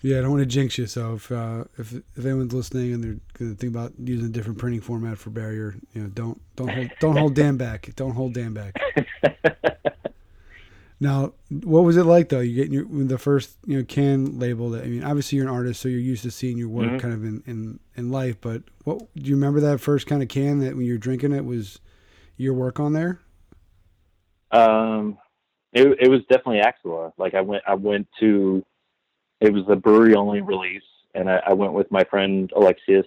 Yeah, I don't want to jinx you. So if uh, if if anyone's listening and they're going to think about using a different printing format for barrier, you know, don't don't hold don't hold Dan back. Don't hold Dan back. Now, what was it like though? You getting your the first you know can label that. I mean, obviously you're an artist, so you're used to seeing your work Mhm. kind of in, in in life. But what do you remember that first kind of can that when you're drinking it was your work on there? Um, it it was definitely Axilla. Like I went I went to it was the brewery only release, and I, I went with my friend Alexius.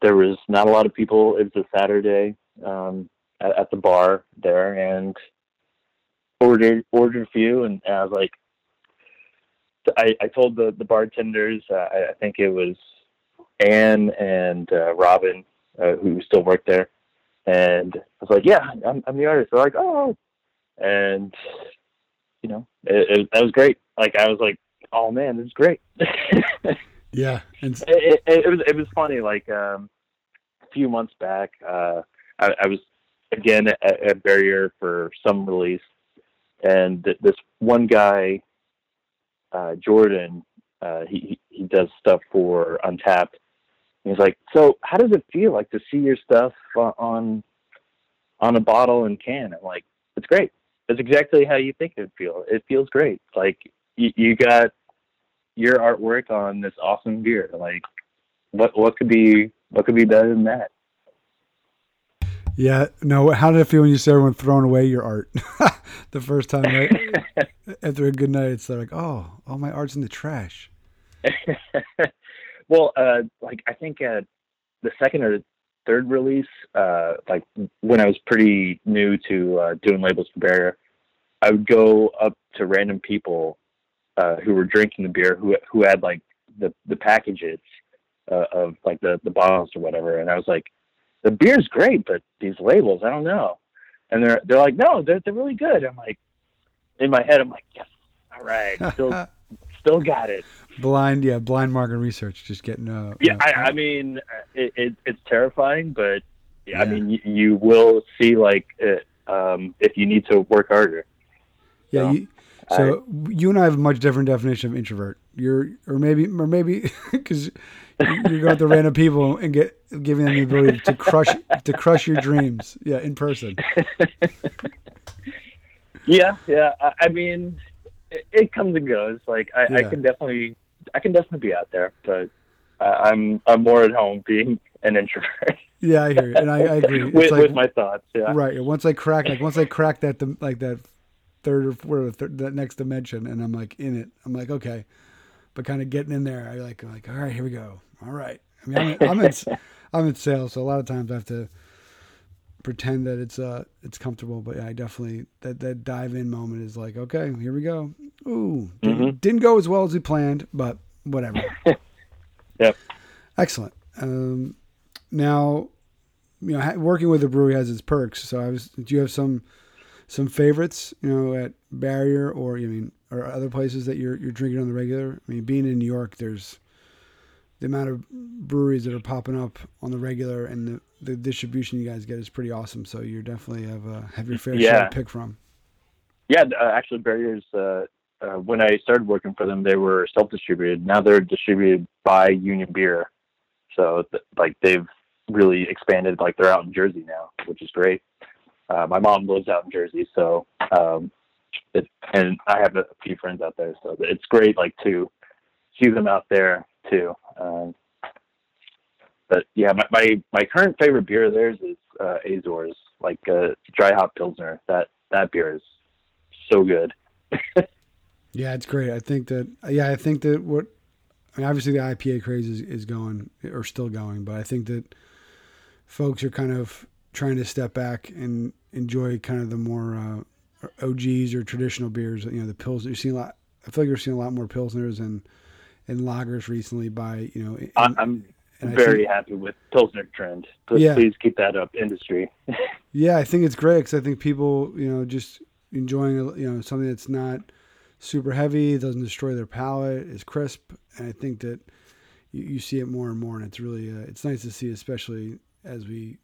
There was not a lot of people. It was a Saturday um, at, at the bar there, and ordered ordered a few, and I was like, I, I told the the bartenders, uh, I, I think it was Anne and uh, Robin uh, who still worked there, and I was like, yeah, I'm, I'm the artist. They're like, oh, and you know, it, it, that was great. Like I was like, oh man, this is great. Yeah, and s- it, it was it was funny. Like um, a few months back, uh, I, I was again at, at Barrier for some release, and th- this one guy, uh, Jordan, uh, he he does stuff for Untappd. He's like, so how does it feel like to see your stuff uh, on on a bottle and can? I'm like, it's great. It's exactly how you think it would feel. It feels great. Like you, you got your artwork on this awesome beer. Like what what could be what could be better than that? Yeah, no. How did it feel when you saw everyone throwing away your art the first time? Right? After a good night, it's like, oh, all my art's in the trash. well, uh, like I think uh, the second or third release, uh, like when I was pretty new to uh, doing labels for Barrier, I would go up to random people uh, who were drinking the beer who who had like the the packages uh, of like the the bottles or whatever, and I was like, the beer's great, but these labels, I don't know. And they're they're like, no, they're they're really good. I'm like, in my head, I'm like, yes, all right, still still got it. blind, yeah, blind market research, just getting. Uh, Yeah, uh, I, I mean, it, it, it's terrifying, but yeah, I mean, you, you will see like it, um, if you need to work harder. Yeah, So, you, so you and I have a much different definition of introvert. You're, or maybe, or maybe because you're going to random people and get giving them the ability to crush to crush your dreams. Yeah, in person. Yeah, yeah. I, I mean, it, it comes and goes. Like I, I can definitely, I can definitely be out there, but I, I'm I'm more at home being an introvert. Yeah, I hear you, and I, I agree. It's with, like- with my thoughts. Yeah. Right. Once I crack, like once I crack that, like that third or fourth, third, that next dimension, and I'm like in it. I'm like, okay, but kind of getting in there. I like, I'm like, all right, here we go. All right. I mean, I'm in, I'm in, I'm in sales, so a lot of times I have to pretend that it's uh it's comfortable. But yeah, I definitely that that dive in moment is like, okay, here we go. Ooh, didn't, Mhm. didn't go as well as we planned, but whatever. Yep. Excellent. Um, now, you know, working with a brewery has its perks. So, I was. Do you have some some favorites? You know, at Barrier or you mean or other places that you're you're drinking on the regular? I mean, being in New York, there's the amount of breweries that are popping up on the regular, and the, the distribution you guys get is pretty awesome. So, you definitely have uh, have your fair share to pick from. Yeah, uh, actually, Barriers. Uh, uh, when I started working for them, they were self-distributed. Now they're distributed by Union Beer, so th- like they've really expanded. Like they're out in Jersey now, which is great. Uh, my mom lives out in Jersey, so um, it, and I have a few friends out there, so it's great. Like to see them out there too. Um, but yeah, my, my my current favorite beer of theirs is uh, Azores, like uh, dry hop pilsner. That that beer is so good. Yeah, it's great. I think that yeah, I think that what I mean, obviously the IPA craze is, is going or still going, but I think that folks are kind of trying to step back and enjoy kind of the more uh, OGs or traditional beers. You know, the pills. You're seeing a lot. I feel like you're seeing a lot more pilsners and and lagers recently. By you know, I'm very think- happy with Pilsner trend. Please, Yeah. please keep that up, industry. Yeah, I think it's great because I think people, you know, just enjoying, you know, something that's not super heavy, doesn't destroy their palate, is crisp, and I think that you, you see it more and more, and it's really, uh, it's nice to see, especially as we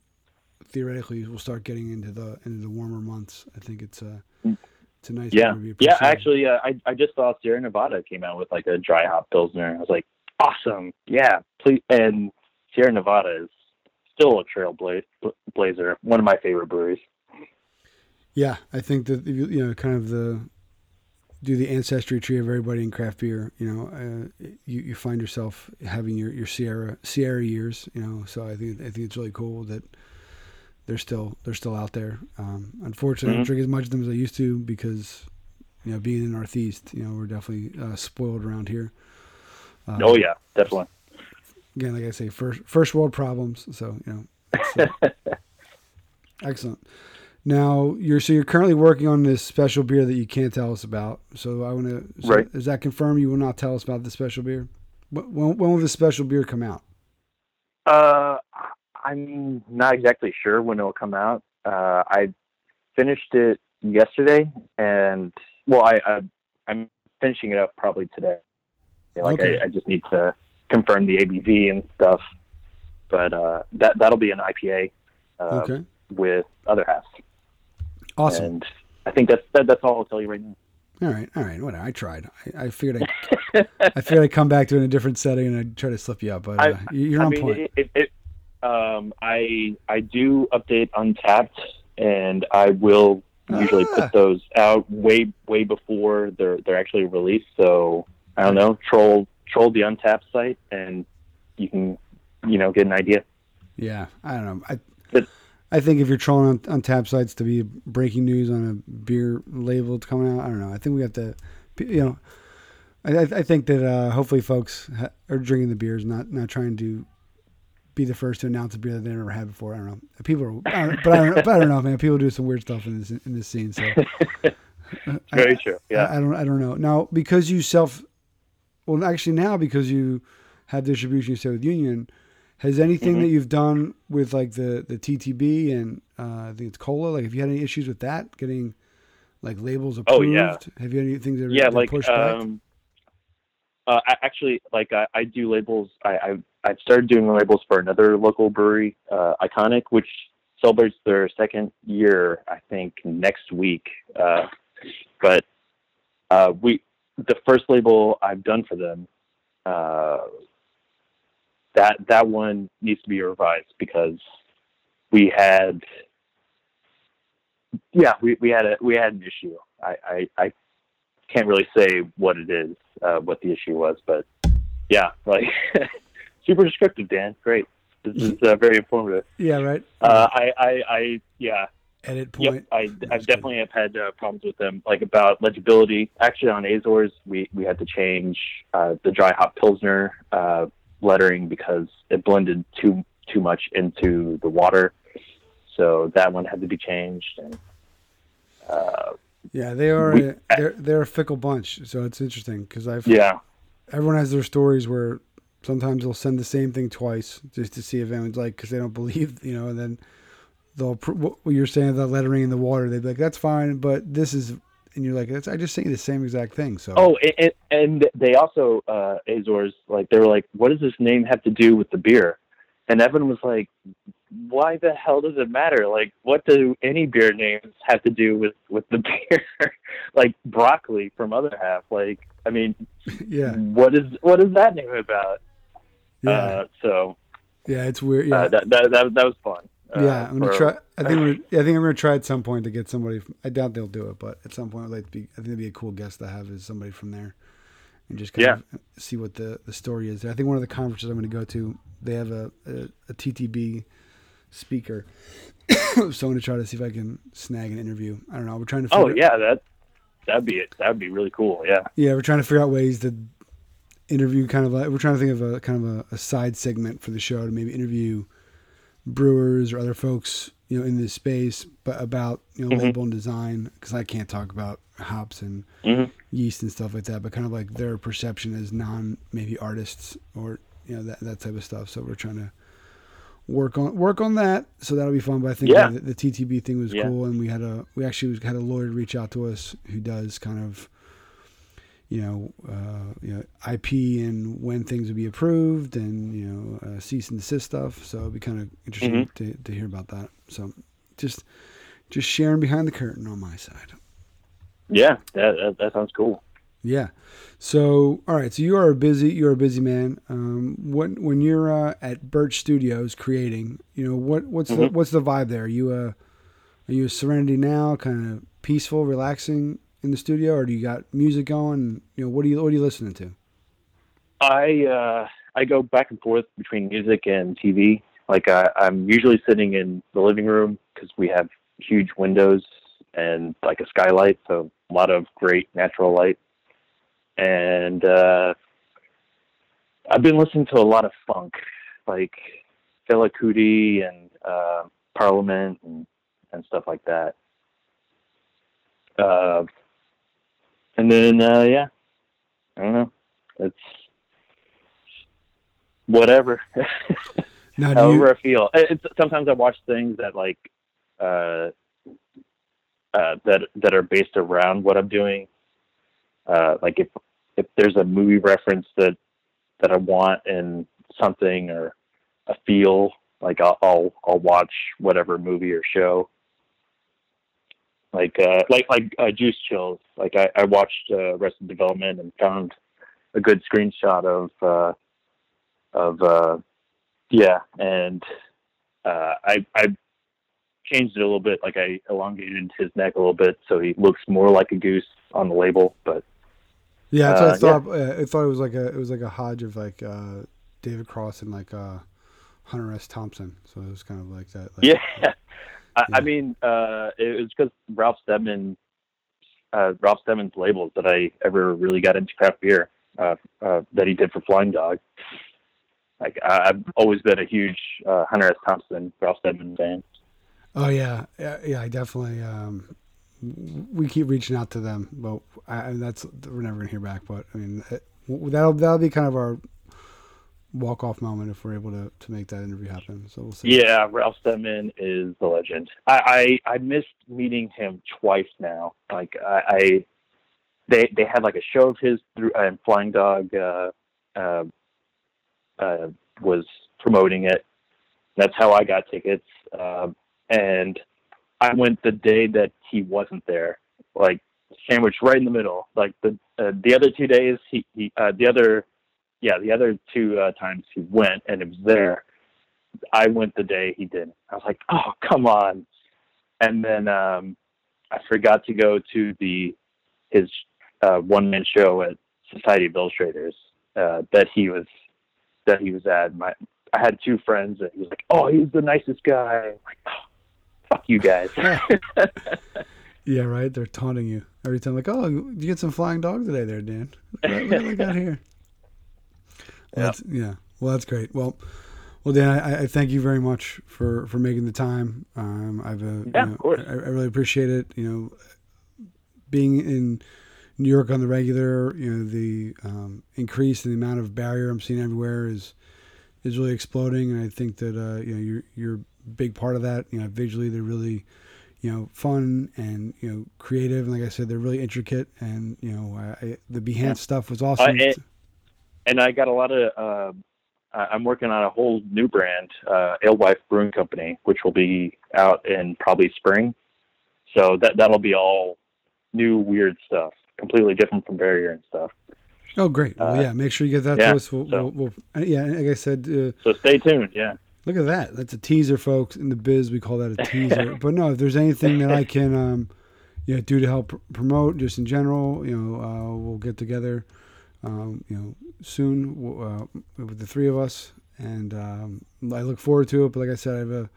theoretically we'll start getting into the into the warmer months. I think it's a, it's a nice yeah, yeah. Actually, uh, I I just saw Sierra Nevada came out with like a dry hop Pilsner. I was like, awesome. Yeah, please. And Sierra Nevada is still a trailblazer. One of my favorite breweries. Yeah, I think that you you know, kind of the do the ancestry tree of everybody in craft beer. You know, uh, you you find yourself having your, your Sierra Sierra years. You know, so I think I think it's really cool that they're still they're still out there. Um, unfortunately, I don't Mhm. drink as much of them as I used to because you know being in the Northeast, you know, we're definitely uh, spoiled around here. Um, oh yeah, definitely. again, like I say, first first world problems. So you know, uh, excellent. Now you're so you're currently working on this special beer that you can't tell us about. So I want to. So Right. Is that confirmed? You will not tell us about the special beer. When, when will the special beer come out? Uh, I'm not exactly sure when it'll come out. Uh, I finished it yesterday, and well, I, I I'm finishing it up probably today. Like Okay. I, I just need to confirm the ABV and stuff. But uh, that that'll be an IPA uh, okay. with other half, Awesome. and I think that's that, that's all I'll tell you right now. all right. All right. Whatever. I tried. I, I figured I I figured I'd come back to it in a different setting and I'd try to slip you up, but uh, you- you're I on mean, point. It, it, it, um, I I do update Untappd, and I will usually Ah. put those out way way before they're they're actually released. So I don't know, troll troll the Untappd site, and you can you know get an idea. Yeah, I don't know. I But- I think if you're trolling on, on tap sites to be breaking news on a beer label coming out, I don't know. I think we have to, you know, I, I I think that uh, hopefully folks ha- are drinking the beers, not not trying to be the first to announce a beer that they never had before. I don't know. People are, I but I don't, but I don't know, man. People do some weird stuff in this in this scene. So Very true. Yeah. I, I don't I don't know. Now because you self well actually now because you have distribution you say with Union, has anything Mhm. that you've done with like the the TTB and uh, I think it's cola, like have you had any issues with that getting like labels approved? Oh, yeah. Have you had anything that yeah, that like pushed back? um, uh, I, actually, like I, I do labels. I, I I've started doing labels for another local brewery, uh, Iconic, which celebrates their second year, I think, next week. Uh, but uh, we the first label I've done for them, uh, that that one needs to be revised because we had yeah we, we had a we had an issue I, I i can't really say what it is uh what the issue was but yeah like super descriptive dan great This is uh, very informative. Yeah, right. Uh, I, I, I, yeah, Edit point. Yep, I, That's definitely have had uh, problems with them, like about legibility. Actually, on Azores, we, we had to change uh, the dry hop pilsner uh, lettering because it blended too too much into the water. So that one had to be changed. And uh, Yeah, they are. We- a, they're they're a fickle bunch. So it's interesting because I've yeah, everyone has their stories where sometimes they'll send the same thing twice just to see if anyone's like because they don't believe you know and then they'll what you're saying about lettering in the water they'd be like that's fine but this is and you're like that's I just sent you the same exact thing so Oh, and, and they also uh, Azores like they were like, "What does this name have to do with the beer?" And Evan was like, "Why the hell does it matter? Like, what do any beer names have to do with with the beer? like broccoli from Other Half. Like, I mean, yeah what is what is that name about?" Yeah Uh, so yeah it's weird yeah uh, that, that that that was fun. Uh, yeah I'm gonna for- try I think we're, yeah, I think I'm gonna try at some point to get somebody from, I doubt they'll do it but at some point I'd like to be I think it'd be a cool guest to have is somebody from there and just kind Yeah. of see what the, the story is. I think one of the conferences I'm going to go to, they have a, a, a TTB speaker. so I'm going to try to see if I can snag an interview. I don't know. We're trying to. Oh yeah, that that'd be it. That'd be really cool. Yeah. yeah. We're trying to figure out ways to interview. Kind of like we're trying to think of a kind of a, a side segment for the show to maybe interview brewers or other folks you know in this space, but about you know Mhm. label and design because I can't talk about hops and hmm yeast and stuff like that, but kind of like their perception as non maybe artists or you know that that type of stuff. So we're trying to work on work on that. So that'll be fun. But I think Yeah. the, the TTB thing was Yeah. cool, and we had a we actually had a lawyer reach out to us who does kind of you know uh, you know IP and when things would be approved and you know uh, cease and desist stuff. So it'd be kind of interesting to to hear about that. So just just sharing behind the curtain on my side. Yeah, that, that that sounds cool. Yeah. So, all right. So you are a busy. You're a busy man. Um, when when you're uh, at Birch Studios creating, you know what what's the Mhm. what's the vibe there? Are you a are you a Serenity now, kind of peaceful, relaxing in the studio, or do you got music going? You know, what are you what are you listening to? I uh, I go back and forth between music and TV. Like I, I'm usually sitting in the living room because we have huge windows and like a skylight, so a lot of great natural light. And uh, I've been listening to a lot of funk, like Fela Kuti and uh, Parliament and and stuff like that. Uh, and then uh, yeah, I don't know. It's whatever. Now, do However you, I feel. It's, sometimes I watch things that like uh, uh, that that are based around what I'm doing. Uh, like if if there's a movie reference that that I want in something or a feel, like I'll I'll, I'll watch whatever movie or show. Like uh, like like uh, Juice Chills. Like I, I watched uh, Arrested Development and found a good screenshot of uh, of uh, yeah, and uh, I I changed it a little bit. Like I elongated his neck a little bit so he looks more like a goose on the label. But yeah, that's what I uh, thought. Uh, I thought it was like a it was like a hodge of like uh, David Cross and like uh, Hunter S. Thompson. So it was kind of like that. Like, yeah, I. I mean, uh, it was because Ralph Steadman, uh, Ralph Steadman's labels that I ever really got into craft beer uh, uh, that he did for Flying Dog. Like I, I've always been a huge uh, Hunter S. Thompson, Ralph Steadman fan. Oh yeah, yeah, yeah. I definitely. Um, we keep reaching out to them, but I, I- that's we're never gonna hear back. But I mean, it, that'll that'll be kind of our walk off moment if we're able to to make that interview happen. So we'll see. Yeah, Ralph Steadman is the legend. I, I I missed meeting him twice now. Like I, I they they had like a show of his through and Flying Dog uh, uh, uh, was promoting it. That's how I got tickets. Um, and I went the day that he wasn't there, like sandwiched right in the middle. Like the uh, the other two days, he, he uh, the other yeah the other two uh, times he went and it was there. I went the day he didn't. I was like, oh come on. And then um, I forgot to go to the his uh, one man show at Society of Illustrators uh, that he was that he was at. My I had two friends and he was like, "Oh, he's the nicest guy." I'm like, oh, fuck you guys. yeah, right. They're taunting you every time. Like, oh, you get some flying dog today, there, Dan. Look, look what I got here. Well, yep. yeah. Well, that's great. Well, well, Dan, I, I, thank you very much for, for making the time. Um, I've uh, yeah, you know, of course. I, I, really appreciate it. You know, being in New York on the regular, you know, the um, increase in the amount of barrier I'm seeing everywhere is is really exploding, and I think that uh, you know you're you're a big part of that. You know, visually they're really you know fun and you know creative, and like I said, they're really intricate. And you know, I, the Behance yeah. stuff was awesome. Uh, and, and, I got a lot of. Uh, I'm working on a whole new brand, uh, Alewife Brewing Company, which will be out in probably spring. So that that'll be all new weird stuff, completely different from barrier and stuff. Oh, great! Well, uh, yeah, make sure you get that yeah, to us. We'll, so, we'll, we'll, uh, yeah, like I said. Uh, so stay tuned. Yeah. Look at that. That's a teaser, folks. In the biz, we call that a teaser. but no, if there's anything that I can, um, yeah, do to help promote, just in general, you know, uh, we'll get together, um, you know, soon uh, with the three of us, and um, I look forward to it. But like I said, I have a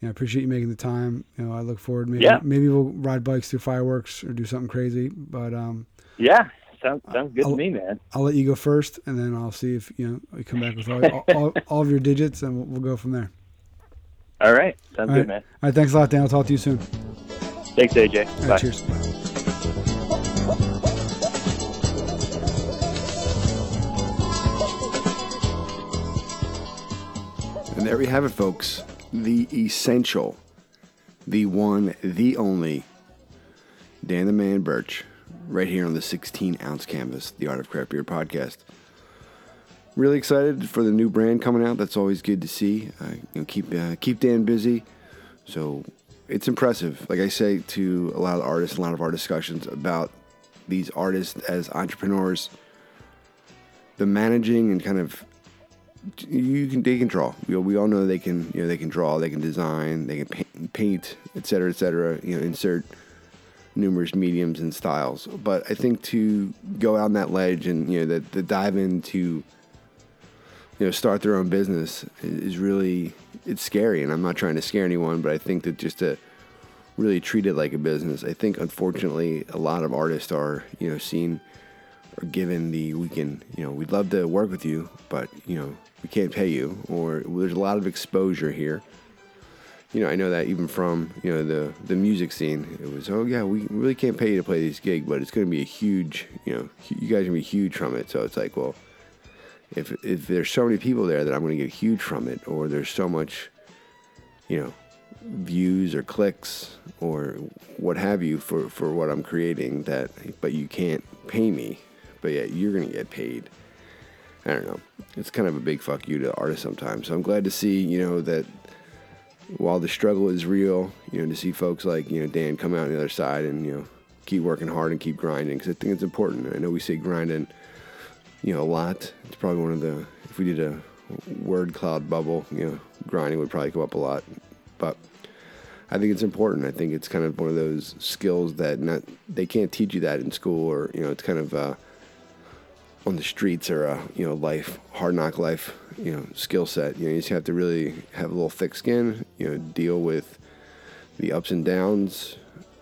you know, I appreciate you making the time. You know, I look forward. Maybe yeah. maybe we'll ride bikes through fireworks or do something crazy. But um, yeah, sounds sounds good I'll, to me, man. I'll let you go first, and then I'll see if you know we come back with all, all, all, of your digits, and we'll, we'll, go from there. All right, sounds all good, right. man. All right, thanks a lot, Dan. I'll talk to you soon. Thanks, AJ. Right, cheers. And there we have it, folks the essential, the one, the only Dan the Man Birch, right here on the 16 ounce canvas, the Art of Craft Beer podcast. Really excited for the new brand coming out. That's always good to see. Uh, you know, keep uh, keep Dan busy. So it's impressive. Like I say to a lot of artists, a lot of our discussions about these artists as entrepreneurs, the managing and kind of you can they can draw. You know, we all know they can. You know, they can draw. They can design. They can paint, paint et cetera, et cetera. You know, insert numerous mediums and styles. But I think to go out on that ledge and you know that the dive into you know start their own business is really it's scary. And I'm not trying to scare anyone, but I think that just to really treat it like a business. I think unfortunately a lot of artists are you know seen or given the we can you know we'd love to work with you, but you know we can't pay you, or there's a lot of exposure here. You know, I know that even from you know the the music scene, it was oh yeah, we really can't pay you to play this gig, but it's going to be a huge, you know, you guys are gonna be huge from it. So it's like, well, if if there's so many people there that I'm going to get huge from it, or there's so much, you know, views or clicks or what have you for for what I'm creating that, but you can't pay me, but yet you're going to get paid I don't know. It's kind of a big fuck you to artists sometimes. So I'm glad to see, you know, that while the struggle is real, you know, to see folks like, you know, Dan come out on the other side and, you know, keep working hard and keep grinding because I think it's important. I know we say grinding, you know, a lot. It's probably one of the, if we did a word cloud bubble, you know, grinding would probably come up a lot. But I think it's important. I think it's kind of one of those skills that not, they can't teach you that in school or, you know, it's kind of, uh, on the streets or a you know life hard knock life you know skill set. You know you just have to really have a little thick skin. You know deal with the ups and downs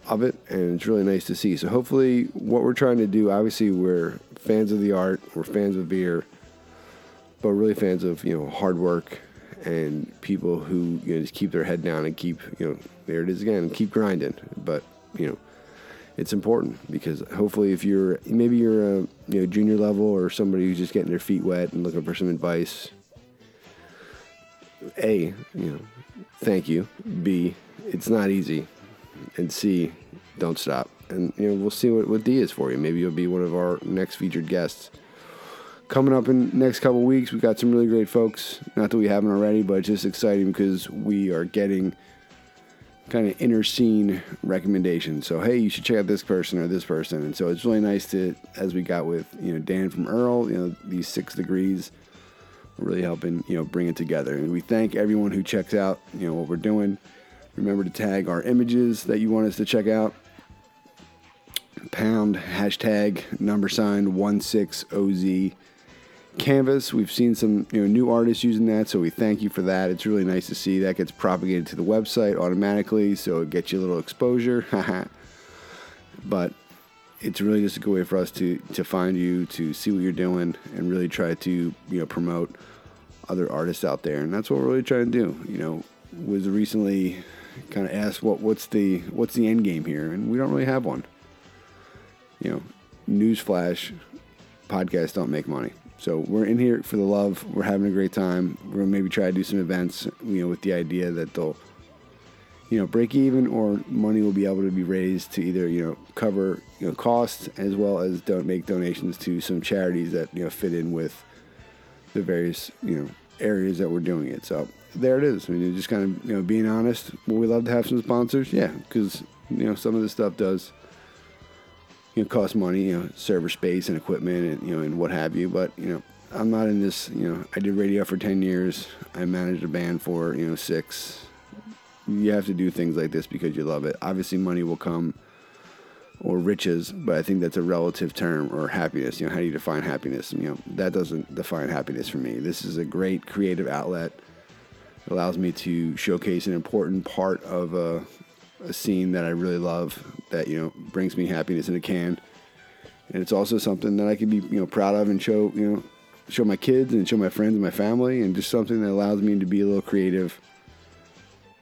of it, and it's really nice to see. So hopefully, what we're trying to do, obviously, we're fans of the art, we're fans of beer, but really fans of you know hard work and people who you know just keep their head down and keep you know there it is again, keep grinding. But you know it's important because hopefully if you're maybe you're a you know junior level or somebody who's just getting their feet wet and looking for some advice. A you know thank you. B it's not easy. And c don't stop. And you know we'll see what, what d is for you. Maybe you'll be one of our next featured guests. Coming up in next couple weeks We've got some really great folks. Not that we haven't already but just exciting because we are getting kind of inner scene recommendations. So hey, you should check out this person or this person. And so it's really nice to, as we got with you know Dan from Earl, you know these six degrees, really helping you know bring it together. And we thank everyone who checks out you know what we're doing. Remember to tag our images that you want us to check out. Pound hashtag number sign one six OZ Canvas. We've seen some you know new artists using that, so we thank you for that. It's really nice to see that gets propagated to the website automatically, so it gets you a little exposure. but it's really just a good way for us to to find you, to see what you're doing, and really try to you know promote other artists out there, and that's what we're really trying to do. You know, was recently kind of asked what what's the what's the end game here, and we don't really have one. You know, newsflash, podcasts don't make money. So we're in here for the love. We're having a great time. We're gonna maybe try to do some events, you know, with the idea that they'll, you know, break even or money will be able to be raised to either you know cover you know costs as well as don't make donations to some charities that you know fit in with the various you know areas that we're doing it. So there it is. I mean, just kind of you know being honest. Would we love to have some sponsors? Yeah, because you know some of this stuff does you know cost money, you know server space and equipment and you know and what have you. But you know I'm not in this. You know I did radio for ten years. I managed a band for you know six. You have to do things like this because you love it. Obviously, money will come or riches, but I think that's a relative term or happiness. You know, how do you define happiness? You know, that doesn't define happiness for me. This is a great creative outlet. It allows me to showcase an important part of a, a scene that I really love that, you know, brings me happiness in a can. And it's also something that I can be, you know, proud of and show, you know, show my kids and show my friends and my family and just something that allows me to be a little creative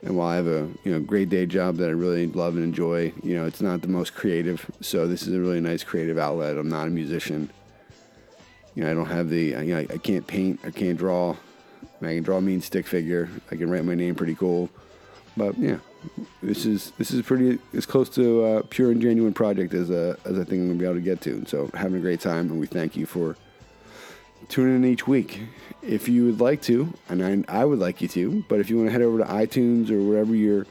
and while I have a you know great day job that I really love and enjoy, you know it's not the most creative. So this is a really nice creative outlet. I'm not a musician. You know I don't have the you know I can't paint. I can't draw. I can draw a mean stick figure. I can write my name pretty cool. But yeah, this is this is pretty as close to a pure and genuine project as a as I think I'm gonna be able to get to. And so having a great time, and we thank you for tuning in each week if you would like to, and I, I would like you to, but if you want to head over to iTunes or wherever you're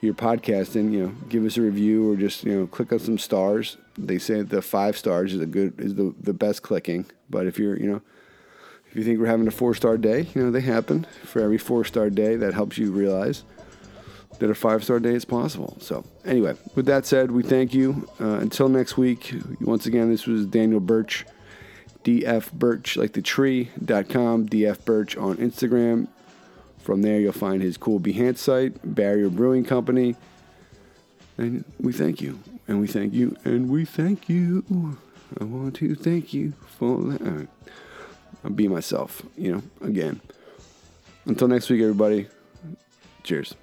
you're podcasting, you know, give us a review or just you know click on some stars. They say the five stars is a good is the the best clicking. But if you're you know if you think we're having a four star day, you know they happen. For every four star day, that helps you realize that a five star day is possible. So anyway, with that said, we thank you. Uh, until next week. Once again, this was Daniel Birch. dfbirch, like the tree.com, dfbirch on Instagram. From there, you'll find his cool Behance site, Barrier Brewing Company. And we thank you, and we thank you, and we thank you. I want to thank you for that. I'll be myself, you know, again. Until next week, everybody. Cheers.